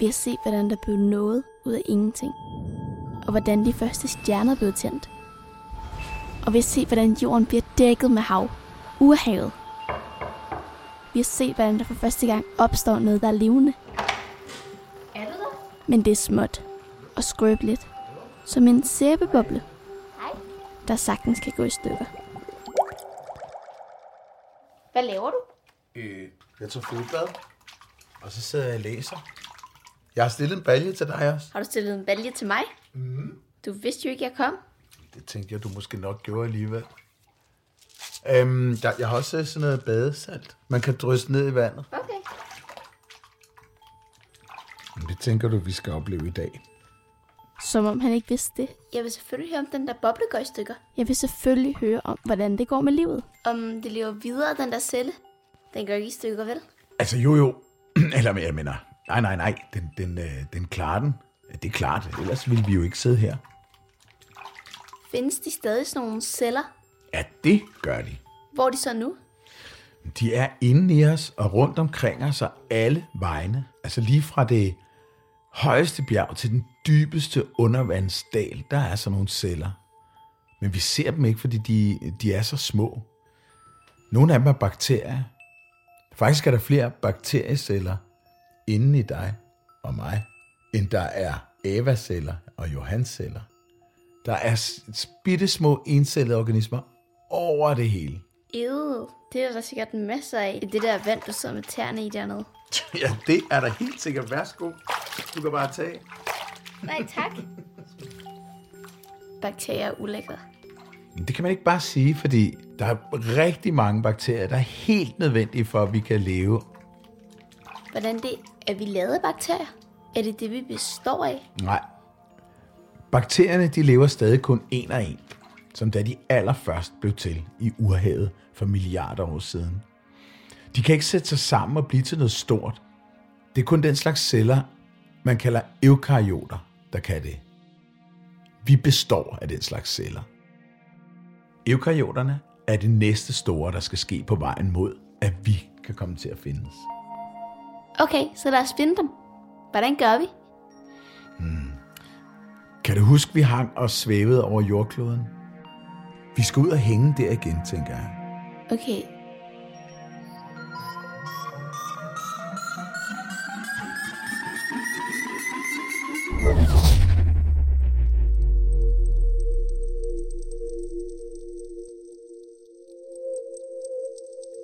Vi har set, hvordan der blev noget ud af ingenting. Og hvordan de første stjerner blev tændt. Og vi har set, hvordan jorden bliver dækket med hav. Urhavet. Vi har set, hvordan der for første gang opstår noget, der er levende. Er du der? Men det er småt og skrøbeligt. Som en sæbeboble, Hej. der sagtens kan gå i stykker. Hvad laver du? Øh, jeg tager fodbad, og så sidder jeg og læser. Jeg har stillet en balje til dig også. Har du stillet en balje til mig? Mm. Du vidste jo ikke, jeg kom. Det tænkte jeg, du måske nok gjorde alligevel. Øhm, der, jeg har også sådan noget badesalt. Man kan drysse ned i vandet. Okay. Det tænker du, vi skal opleve i dag. Som om han ikke vidste det. Jeg vil selvfølgelig høre, om den der boble går i stykker. Jeg vil selvfølgelig høre om, hvordan det går med livet. Om det lever videre, den der celle. Den går ikke i stykker, vel? Altså jo jo. Eller jeg mener, nej nej nej, den, den, øh, den klarer den. Det er klart, ellers ville vi jo ikke sidde her. Findes de stadig sådan nogle celler? Ja, det gør de. Hvor er de så nu? De er inde i os og rundt omkring os og alle vegne. Altså lige fra det højeste bjerg til den dybeste undervandsdal, der er sådan nogle celler. Men vi ser dem ikke, fordi de, de er så små. Nogle af dem er bakterier. Faktisk er der flere bakterieceller inde i dig og mig, end der er Eva-celler og Johans-celler. Der er bitte små encellede organismer over det hele. Ew, det er der sikkert masser af i det der vand, du sidder med tæerne i dernede. Ja, det er der helt sikkert. Værsgo. Du kan bare tage. Nej, tak. Bakterier er ulækre. Det kan man ikke bare sige, fordi der er rigtig mange bakterier, der er helt nødvendige for, at vi kan leve. Hvordan det? Er vi lavet af bakterier? Er det det, vi består af? Nej. Bakterierne, de lever stadig kun en og en, som da de allerførst blev til i urhavet for milliarder år siden. De kan ikke sætte sig sammen og blive til noget stort. Det er kun den slags celler, man kalder eukaryoter, der kan det. Vi består af den slags celler. Eukaryoterne er det næste store, der skal ske på vejen mod, at vi kan komme til at findes. Okay, så lad os finde dem. Hvordan gør vi? Kan du huske, vi hang og svævede over jordkloden? Vi skal ud og hænge der igen, tænker jeg. Okay.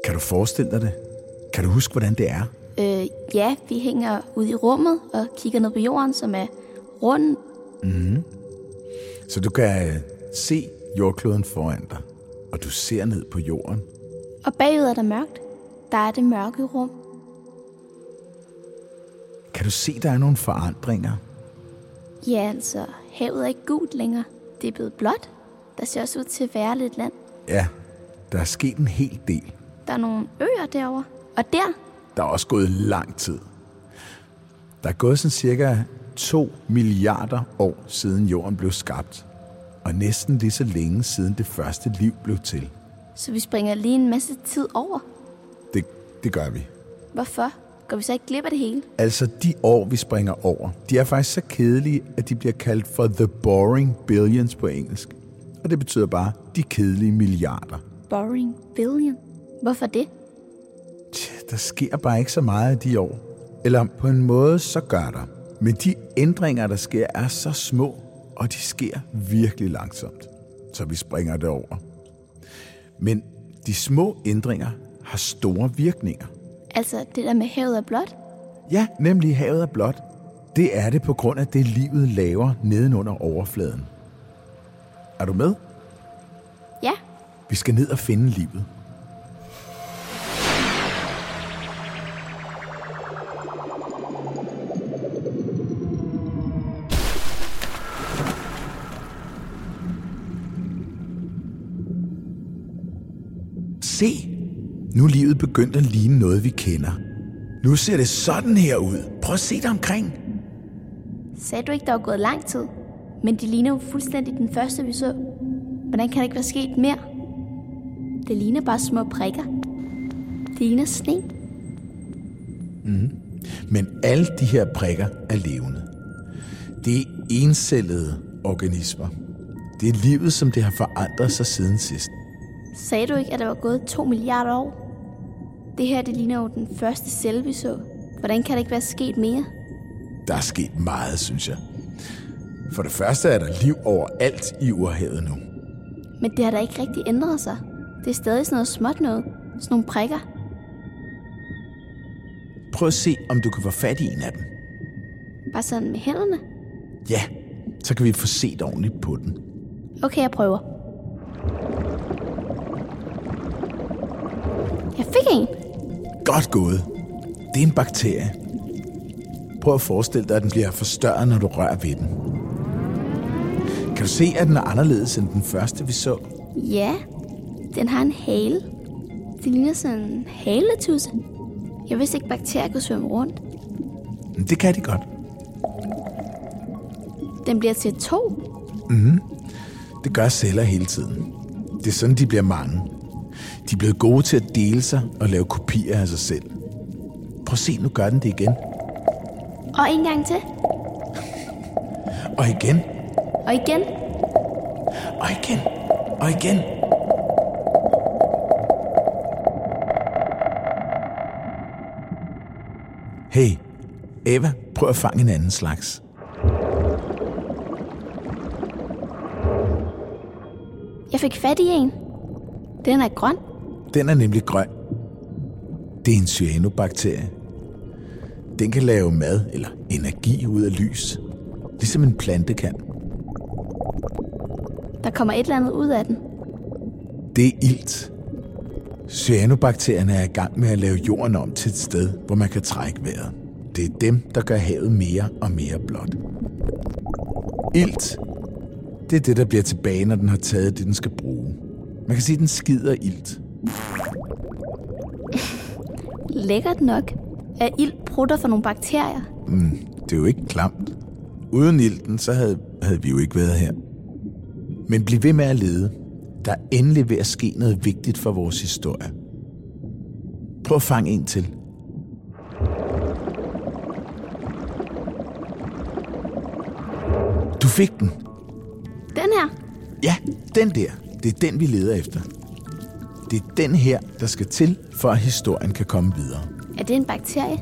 Kan du forestille dig det? Kan du huske, hvordan det er? Øh, ja, vi hænger ude i rummet og kigger ned på jorden, som er rund. Så du kan øh, se jordkloden foran dig, og du ser ned på jorden. Og bagud er der mørkt. Der er det mørke rum. Kan du se, der er nogle forandringer? Ja, altså, havet er ikke gult længere. Det er blevet blåt. Der ser også ud til at være lidt land. Ja, der er sket en hel del. Der er nogle øer derovre. Og der, Der er også gået lang tid. Der er gået sådan cirka 2 milliarder år siden jorden blev skabt. Og næsten lige så længe siden det første liv blev til. så vi springer lige en masse tid over. Det, det gør vi. Hvorfor? Går vi så ikke glip af det hele? Altså, de år, vi springer over, de er faktisk så kedelige, at de bliver kaldt for the boring billions på engelsk. Og det betyder bare de kedelige milliarder. Boring billion. Hvorfor det? Der sker bare ikke så meget de år. Eller på en måde, så gør der. Men de ændringer, der sker, er så små, og de sker virkelig langsomt. Så vi springer det over. Men de små ændringer har store virkninger. Altså, det der med havet er blåt? Ja, nemlig havet er blåt. Det er det på grund af det, livet laver nedenunder overfladen. Er du med? Ja. Vi skal ned og finde livet. Nu er livet begyndt at ligne noget, vi kender. Nu ser det sådan her ud. Prøv at se dig omkring. Sagde du ikke, der var gået lang tid? Men de ligner jo fuldstændig den første, vi så. Hvordan kan der ikke være sket mere? Det ligner bare små prikker. Det ligner sne. Men alle de her prikker er levende. Det er encellede organismer. Det er livet, som det har forandret sig siden sidst. Sagde du ikke, at der var gået 2 milliarder år? Det her, det ligner jo den første celle, vi så. Hvordan kan der ikke være sket mere? Der er sket meget, synes jeg. For det første er der liv overalt i urhavet nu. Men det har da ikke rigtig ændret sig. Det er stadig sådan noget småt noget. Sådan nogle prikker. Prøv at se, om du kan få fat i en af dem. Bare sådan med hænderne. Ja, så kan vi få set ordentligt på den. Okay, jeg prøver. Jeg fik en. Godt gået. Det er en bakterie. Prøv at forestille dig, at den bliver forstørret, når du rører ved den. Kan du se, at den er anderledes end den første, vi så? Ja, den har en hale. Det ligner sådan en haletusse. Jeg vidste ikke, bakterier kunne svømme rundt. Det kan de godt. Den bliver til to. Det gør celler hele tiden. Det er sådan, de bliver mange. De er blevet gode til at dele sig og lave kopier af sig selv. Prøv at se, nu gør den det igen. Og en gang til. Og igen. Og igen. Og igen. Og igen. Hey, Eva, prøv at fange en anden slags. Jeg fik fat i en. Den er grøn. Den er nemlig grøn. Det er en cyanobakterie. Den kan lave mad eller energi ud af lys, ligesom en plante kan. Der kommer et eller andet ud af den. Det er ilt. Cyanobakterierne er i gang med at lave jorden om til et sted, hvor man kan trække vejret. Det er dem, der gør havet mere og mere blåt. Ilt, det er det, der bliver tilbage, når den har taget det, den skal bruge. Man kan sige, at den skider ilt. Lækkert nok. Er ild prutter for nogle bakterier? Mm, det er jo ikke klamt. Uden ilten, så havde, havde vi jo ikke været her. Men bliv ved med at lede. Der er endelig ved at ske noget vigtigt for vores historie. Prøv at fange en til. Du fik den. Den her. Ja, den der. Det er den, vi leder efter. Det er den her, der skal til, for at historien kan komme videre. Er det en bakterie?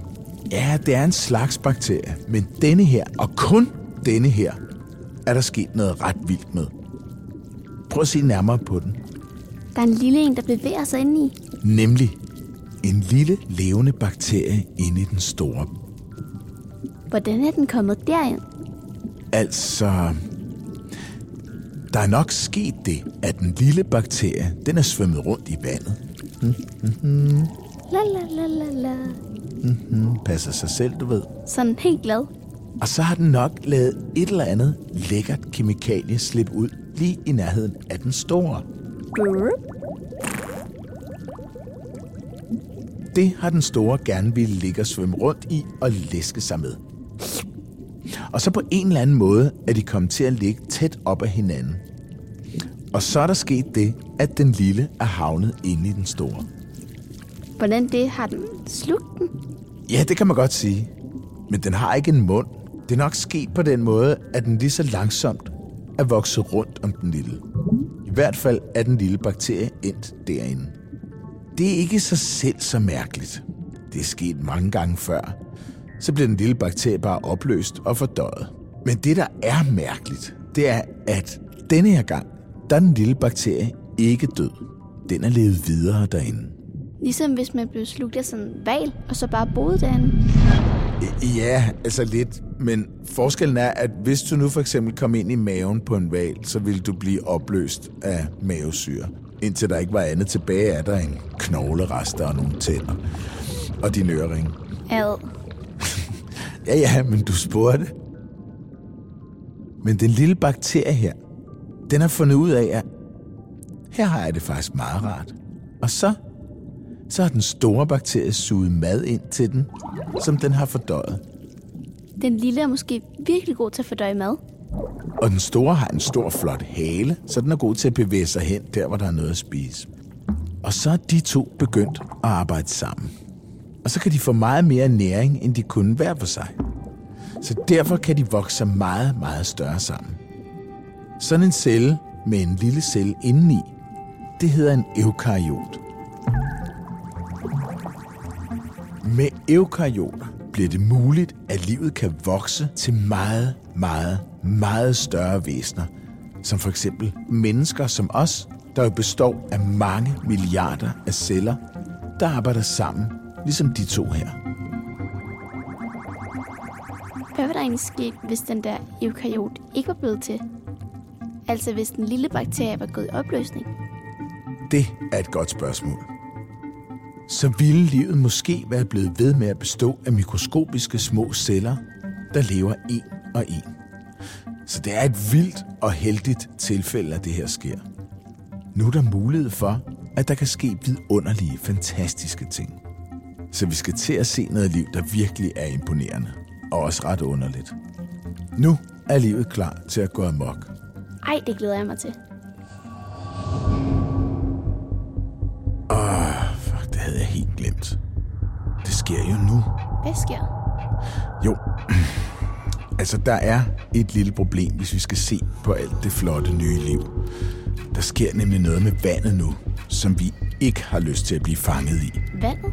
Ja, det er en slags bakterie, men denne her, og kun denne her, er der sket noget ret vildt med. Prøv at se nærmere på den. Der er en lille en, der bevæger sig indeni. Nemlig en lille levende bakterie inde i den store. Hvordan er den kommet derind? Altså, der er nok sket det, at den lille bakterie, den er svømmet rundt i vandet. La la la la la. Hmm, passer sig selv, du ved. Sådan helt glad. Og så har den nok lavet et eller andet lækkert kemikalie slippe ud lige i nærheden af den store. Det har den store gerne ville ligge og svømme rundt i og læske sig med. Og så på en eller anden måde er de kommet til at ligge tæt op ad hinanden. Og så er der sket det, at den lille er havnet inde i den store. Hvordan det har den slugt den? Ja, det kan man godt sige. Men den har ikke en mund. Det er nok sket på den måde, at den lige så langsomt er vokset rundt om den lille. I hvert fald er den lille bakterie endt derinde. Det er ikke sig selv så mærkeligt. Det er sket mange gange før. Så bliver den lille bakterie bare opløst og fordøjet. Men det, der er mærkeligt, det er, at denne her gang, der er den lille bakterie ikke død. Den er levet videre derinde. Ligesom hvis man blev slugt af sådan en val, og så bare boede derinde. Ja, altså lidt. Men forskellen er, at hvis du nu for eksempel kom ind i maven på en val, så ville du blive opløst af mavesyre. Indtil der ikke var andet tilbage af der en knoglerester og nogle tænder. Og din ørering. Ad. Ja, ja, men du spurgte. Men den lille bakterie her, den har fundet ud af, at her har jeg det faktisk meget rart. Og så, så har den store bakterie suget mad ind til den, som den har fordøjet. Den lille er måske virkelig god til at fordøje mad. Og den store har en stor, flot hale, så den er god til at bevæge sig hen, der hvor der er noget at spise. Og så er de to begyndt at arbejde sammen og så kan de få meget mere næring, end de kunne hver for sig. Så derfor kan de vokse sig meget, meget større sammen. Sådan en celle med en lille celle indeni, det hedder en eukaryot. Med eukaryoter bliver det muligt, at livet kan vokse til meget, meget, meget større væsener, som for eksempel mennesker som os, der jo består af mange milliarder af celler, der arbejder sammen, ligesom de to her. Hvad var der egentlig sket, hvis den der eukaryot ikke var blevet til? Altså hvis den lille bakterie var gået i opløsning? Det er et godt spørgsmål. Så ville livet måske være blevet ved med at bestå af mikroskopiske små celler, der lever en og en. Så det er et vildt og heldigt tilfælde, at det her sker. Nu er der mulighed for, at der kan ske vidunderlige, fantastiske ting. Så vi skal til at se noget liv, der virkelig er imponerende. Og også ret underligt. Nu er livet klar til at gå amok. Ej, det glæder jeg mig til. Åh, fuck, det havde jeg helt glemt. Det sker jo nu. Hvad sker? Jo, altså der er et lille problem, hvis vi skal se på alt det flotte nye liv. Der sker nemlig noget med vandet nu, som vi ikke har lyst til at blive fanget i. Vandet?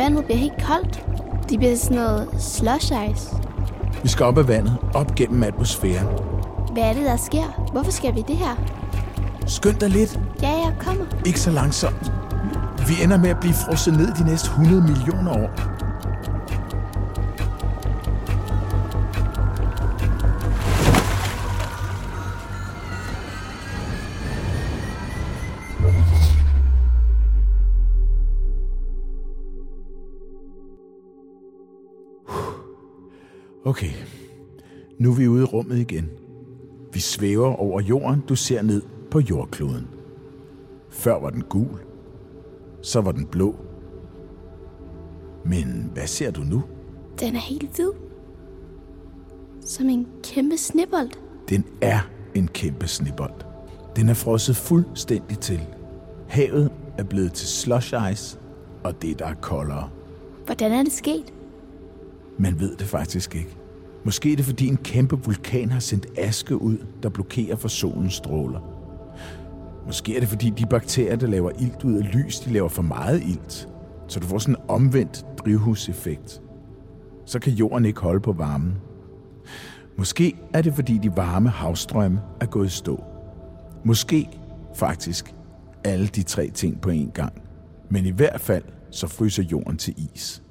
Vandet bliver helt koldt. Det bliver sådan noget slush ice. Vi skal op af vandet, op gennem atmosfæren. Hvad er det, der sker? Hvorfor skal vi det her? Skynd dig lidt, Ja, jeg kommer. ikke så langsomt. Vi ender med at blive frosset ned de næste 100 millioner år. Okay, nu er vi ude i rummet igen. Vi svæver over jorden, du ser ned på jordkloden. Før var den gul, så var den blå. Men hvad ser du nu? Den er helt hvid. Som en kæmpe snibbold. Den er en kæmpe snibbold. Den er frosset fuldstændig til. Havet er blevet til slush ice, og det der er koldere. Hvordan er det sket? Man ved det faktisk ikke. Måske er det fordi en kæmpe vulkan har sendt aske ud, der blokerer for solens stråler. Måske er det fordi de bakterier, der laver ilt ud af lys, de laver for meget ilt. Så du får sådan en omvendt drivhuseffekt. Så kan jorden ikke holde på varmen. Måske er det fordi de varme havstrømme er gået i stå. Måske faktisk alle de tre ting på én gang. Men i hvert fald så fryser jorden til is.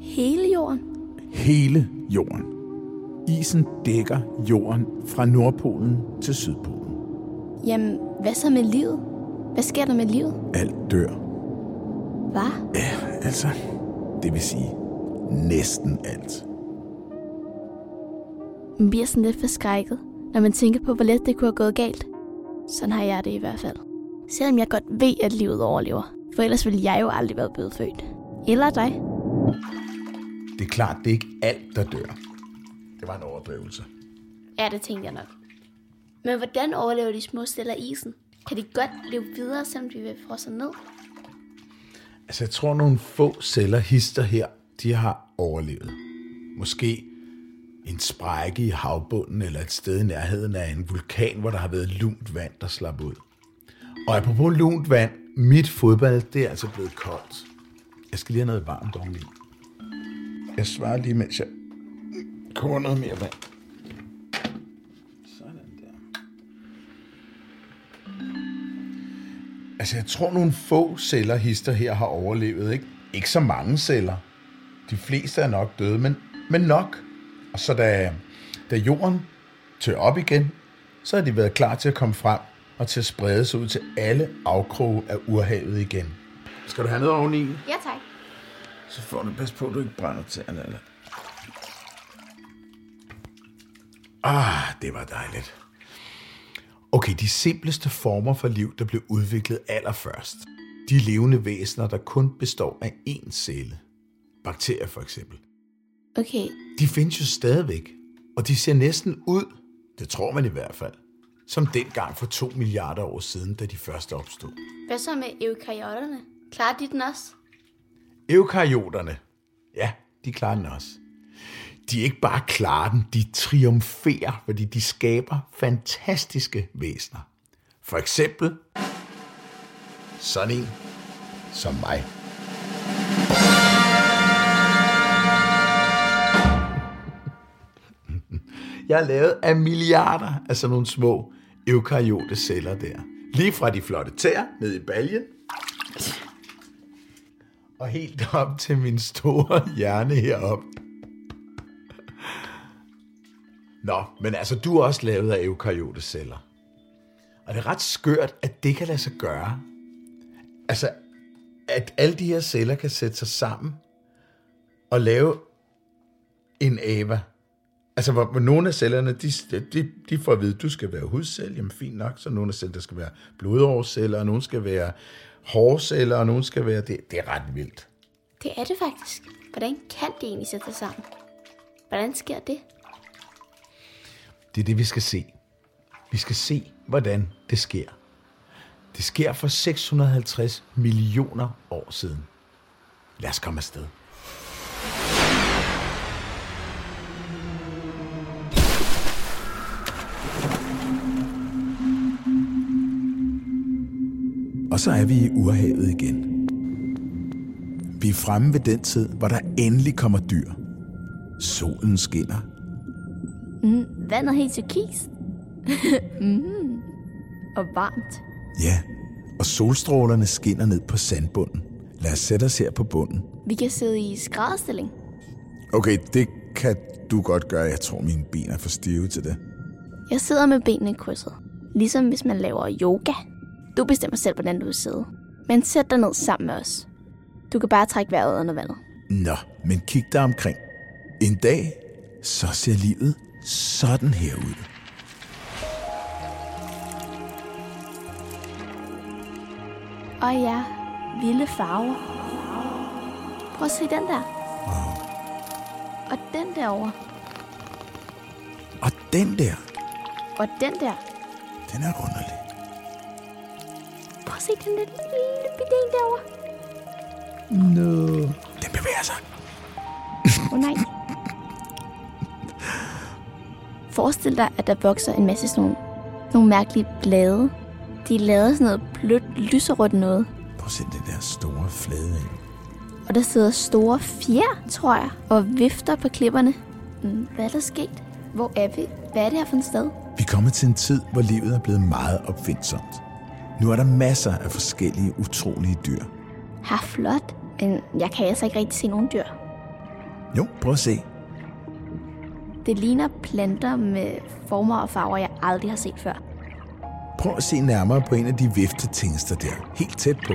Hele jorden? Hele jorden. Isen dækker jorden fra Nordpolen til Sydpolen. Jamen, hvad så med livet? Hvad sker der med livet? Alt dør. Hvad? Ja, altså, det vil sige næsten alt. Man bliver sådan lidt forskrækket, når man tænker på, hvor let det kunne have gået galt. Sådan har jeg det i hvert fald. Selvom jeg godt ved, at livet overlever. For ellers ville jeg jo aldrig være blevet født. Eller dig. Det er klart, det er ikke alt, der dør. Det var en overdrivelse. Ja, det tænkte jeg nok. Men hvordan overlever de små celler isen? Kan de godt leve videre, selvom de vil frosset ned? Altså, jeg tror, nogle få celler hister her, de har overlevet. Måske en sprække i havbunden eller et sted i nærheden af en vulkan, hvor der har været lunt vand, der slap ud. Og apropos lunt vand, mit fodbad, det er altså blevet koldt. Jeg skal lige have noget varmt oveni. Jeg svarer lige, mens jeg koger noget mere vand. Sådan der. Altså, jeg tror, nogle få celler, hister her, har overlevet. Ikke, ikke så mange celler. De fleste er nok døde, men, men nok. Og så da, da jorden tør op igen, så har de været klar til at komme frem og til at sprede sig ud til alle afkroge af urhavet igen. Skal du have noget oveni? Ja. Så får du pas på, at du ikke brænder tæerne. Eller? Ah, det var dejligt. Okay, de simpleste former for liv, der blev udviklet allerførst. De levende væsener, der kun består af én celle. Bakterier for eksempel. Okay, De findes jo stadigvæk, og de ser næsten ud, det tror man i hvert fald, som dengang for to milliarder år siden, da de første opstod. Hvad så med eukaryotterne? Klarer de den også? Eukaryoterne, ja, de klarer den også. De er ikke bare klarer den, de triumferer, fordi de skaber fantastiske væsener. For eksempel sådan en som mig. Jeg er lavet af milliarder af sådan nogle små eukaryote celler der. Lige fra de flotte tæer ned i baljen, og helt op til min store hjerne herop. Nå, men altså, du er også lavet af eukaryote celler. Og det er ret skørt, at det kan lade sig gøre. Altså, at alle de her celler kan sætte sig sammen og lave en ava. Altså, hvor, hvor nogle af cellerne, de, de, de får at vide, at du skal være hudcelle, jamen fint nok, så nogle af cellerne skal være blodårsceller, og nogle skal være hårceller, og nogle skal være, det, det er ret vildt. Det er det faktisk. Hvordan kan det egentlig sætte sig sammen? Hvordan sker det? Det er det, vi skal se. Vi skal se, hvordan det sker. Det sker for 650 millioner år siden. Lad os komme afsted. Så er vi i urhavet igen. Vi er fremme ved den tid, hvor der endelig kommer dyr. Solen skinner. Mm, vandet er helt turkis. mm. Og varmt. Ja, og solstrålerne skinner ned på sandbunden. Lad os sætte os her på bunden. Vi kan sidde i skrædderstilling. Okay, det kan du godt gøre. Jeg tror, mine ben er for stive til det. Jeg sidder med benene krydset. Ligesom hvis man laver yoga. Du bestemmer selv, hvordan du vil sidde. Men sæt dig ned sammen med os. Du kan bare trække vejret under vandet. Nå, men kig dig omkring. En dag, så ser livet sådan her ud. Og ja, vilde farver. Prøv at se den der. Wow. Og den derovre. Og den der, Og den der. den er underlig. Prøv at se den der lille bitte en derovre. No. Den bevæger sig. Åh oh, nej. Forestil dig, at der vokser en masse sådan nogle, nogle mærkelige blade. De er lavet af sådan noget blødt, lyserødt noget. Prøv at se den der store flade en. Og der sidder store fjer, tror jeg, og vifter på klipperne. Mm, Hvad er der sket? Hvor er vi? Hvad er det her for et sted? Vi er kommet til en tid, hvor livet er blevet meget opfindsomt. Nu er der masser af forskellige utrolige dyr. Ha, flot. Men jeg kan altså ikke rigtig se nogen dyr. Jo, prøv at se. Det ligner planter med former og farver, jeg aldrig har set før. Prøv at se nærmere på en af de viftetingster der, helt tæt på.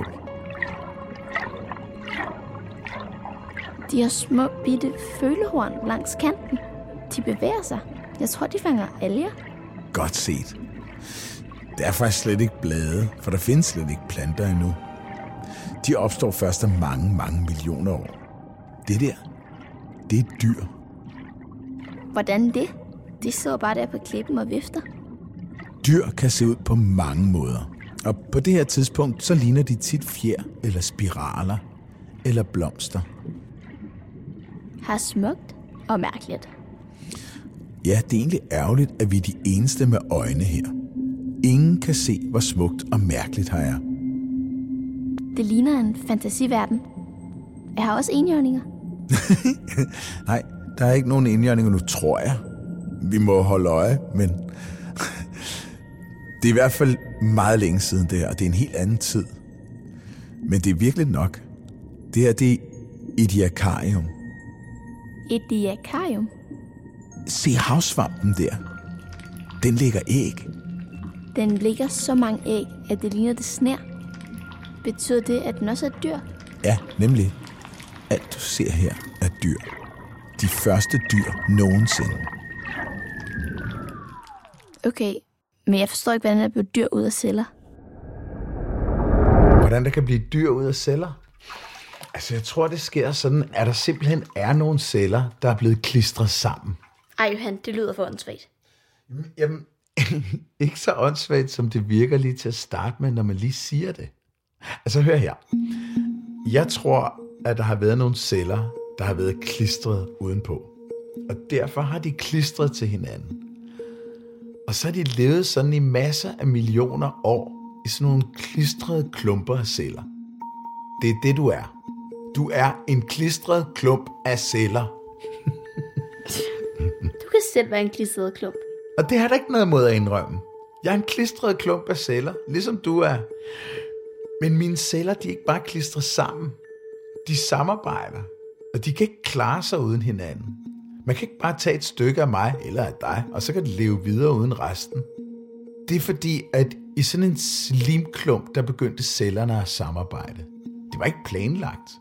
De har små bitte følehorn langs kanten. De bevæger sig. Jeg tror, de fanger alger. Godt set. Det er faktisk slet ikke blade, for der findes slet ikke planter endnu. De opstår først om mange, mange millioner år. Det der, det er dyr. Hvordan det? De sidder bare der på klippen og vifter. Dyr kan se ud på mange måder. Og på det her tidspunkt, så ligner de tit fjer eller spiraler eller blomster. Har smukt og mærkeligt. Ja, det er egentlig ærgerligt, at vi er de eneste med øjne her. Ingen kan se, hvor smukt og mærkeligt her er. Det ligner en fantasiverden. Jeg har også enhjørninger. Nej, der er ikke nogen indjørninger nu, tror jeg. Vi må holde øje, men det er i hvert fald meget længe siden det her, og det er en helt anden tid. Men det er virkelig nok. Det her, det er Idiakarium. Et diakarium. Se havsvampen der. Den lægger æg. Den ligger så mange æg, at det ligner det snær. Betyder det, at den også er dyr? Ja, nemlig. Alt du ser her er dyr. De første dyr nogensinde. Okay, men jeg forstår ikke, hvordan der bliver dyr ud af celler. Hvordan der kan blive dyr ud af celler? Altså, jeg tror, det sker sådan, at der simpelthen er nogle celler, der er blevet klistret sammen. Ej, Johan, det lyder for åndssvagt. Jamen, ikke så åndssvagt, som det virker lige til at starte med, når man lige siger det. Altså hør her. Jeg tror, at der har været nogle celler, der har været klistret udenpå. Og derfor har de klistret til hinanden. Og så har de levet sådan i masser af millioner år i sådan nogle klistrede klumper af celler. Det er det, du er. Du er en klistret klump af celler. Du kan selv være en klistret klump. Og det har der ikke noget mod at indrømme. Jeg er en klistret klump af celler, ligesom du er. Men mine celler, de er ikke bare klistret sammen. De samarbejder, og de kan ikke klare sig uden hinanden. Man kan ikke bare tage et stykke af mig eller af dig, og så kan det leve videre uden resten. Det er fordi, at i sådan en slimklump, der begyndte cellerne at samarbejde. Det var ikke planlagt,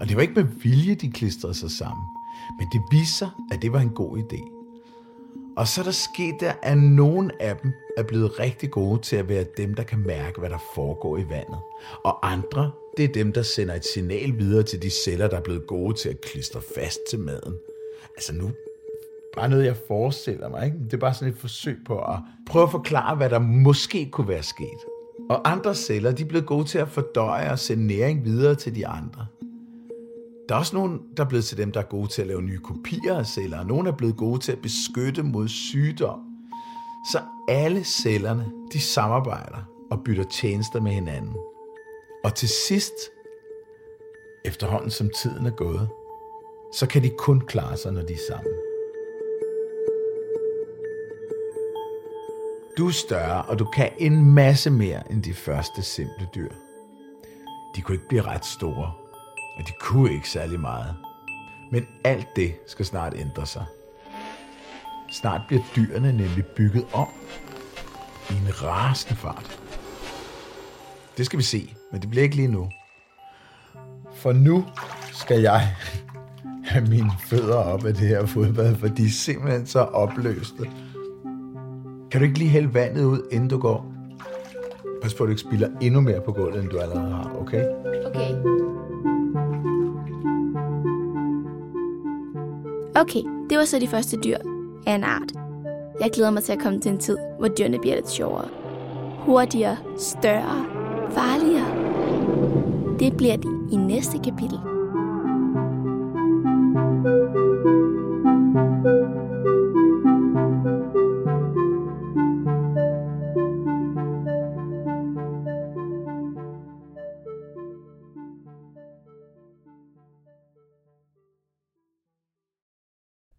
og det var ikke med vilje, de klistrede sig sammen. Men det viser, at det var en god idé. Og så er der sket der, at nogle af dem er blevet rigtig gode til at være dem, der kan mærke, hvad der foregår i vandet. Og andre, det er dem, der sender et signal videre til de celler, der er blevet gode til at klistre fast til maden. Altså nu, bare noget, jeg forestiller mig. Ikke? Det er bare sådan et forsøg på at prøve at forklare, hvad der måske kunne være sket. Og andre celler, de er blevet gode til at fordøje og sende næring videre til de andre. Der er også nogen, der er blevet til dem, der er gode til at lave nye kopier af celler, og nogen er blevet gode til at beskytte mod sygdom. Så alle cellerne, de samarbejder og bytter tjenester med hinanden. Og til sidst, efterhånden som tiden er gået, så kan de kun klare sig, når de er sammen. Du er større, og du kan en masse mere end de første simple dyr. De kunne ikke blive ret store, men de kunne ikke særlig meget. Men alt det skal snart ændre sig. Snart bliver dyrene nemlig bygget om i en rasende fart. Det skal vi se, men det bliver ikke lige nu. For nu skal jeg have mine fødder op af det her fodbad, for de er simpelthen så opløste. Kan du ikke lige hælde vandet ud, inden du går? Pas på, at du ikke spilder endnu mere på gulvet, end du allerede har, okay? Okay. Okay, det var så de første dyr af en art. Jeg glæder mig til at komme til en tid, hvor dyrene bliver lidt sjovere. Hurtigere, større, farligere. Det bliver de i næste kapitel.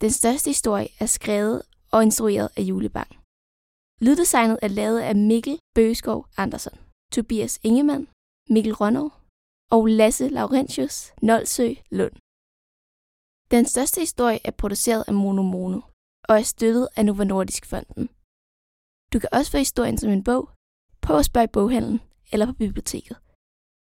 Den største historie er skrevet og instrueret af Julebang. Lyddesignet er lavet af Mikkel Bøgeskov Andersen, Tobias Ingemann, Mikkel Rønnow og Lasse Laurentius Nolsø Lund. Den største historie er produceret af Mono Mono og er støttet af Nova Nordisk Fonden. Du kan også få historien som en bog. på Spørg boghandlen eller på biblioteket.